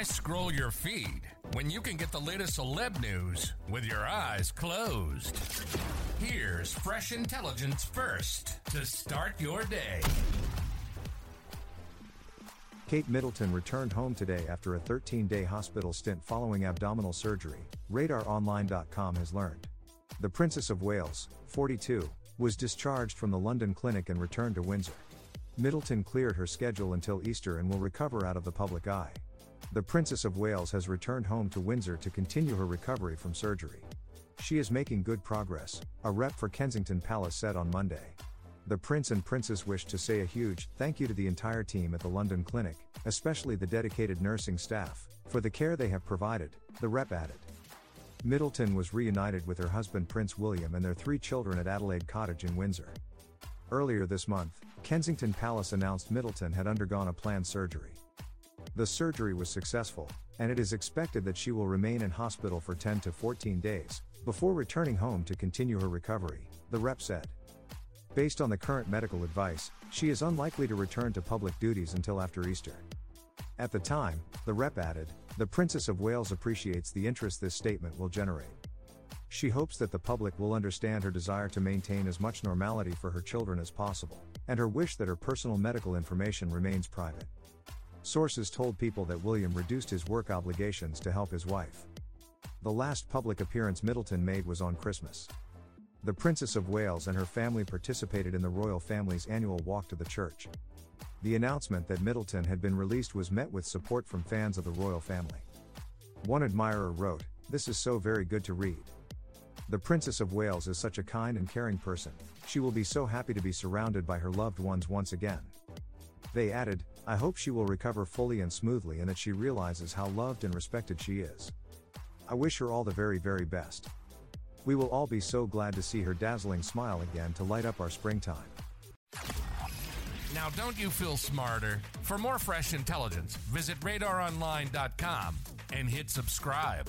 Why scroll your feed when you can get the latest celeb news with your eyes closed? Here's fresh intelligence first to start your day. Kate Middleton returned home today after a 13 day hospital stint following abdominal surgery, RadarOnline.com has learned. The Princess of Wales, 42, was discharged from the London clinic and returned to Windsor. Middleton cleared her schedule until Easter and will recover out of the public eye. The Princess of Wales has returned home to Windsor to continue her recovery from surgery. She is making good progress, a rep for Kensington Palace said on Monday. The Prince and Princess wished to say a huge thank you to the entire team at the London Clinic, especially the dedicated nursing staff, for the care they have provided, the rep added. Middleton was reunited with her husband Prince William and their three children at Adelaide Cottage in Windsor. Earlier this month, Kensington Palace announced Middleton had undergone a planned surgery. The surgery was successful, and it is expected that she will remain in hospital for 10 to 14 days, before returning home to continue her recovery, the rep said. Based on the current medical advice, she is unlikely to return to public duties until after Easter. At the time, the rep added, the Princess of Wales appreciates the interest this statement will generate. She hopes that the public will understand her desire to maintain as much normality for her children as possible, and her wish that her personal medical information remains private. Sources told people that William reduced his work obligations to help his wife. The last public appearance Middleton made was on Christmas. The Princess of Wales and her family participated in the royal family's annual walk to the church. The announcement that Middleton had been released was met with support from fans of the royal family. One admirer wrote, This is so very good to read. The Princess of Wales is such a kind and caring person, she will be so happy to be surrounded by her loved ones once again. They added, I hope she will recover fully and smoothly and that she realizes how loved and respected she is. I wish her all the very, very best. We will all be so glad to see her dazzling smile again to light up our springtime. Now, don't you feel smarter? For more fresh intelligence, visit radaronline.com and hit subscribe.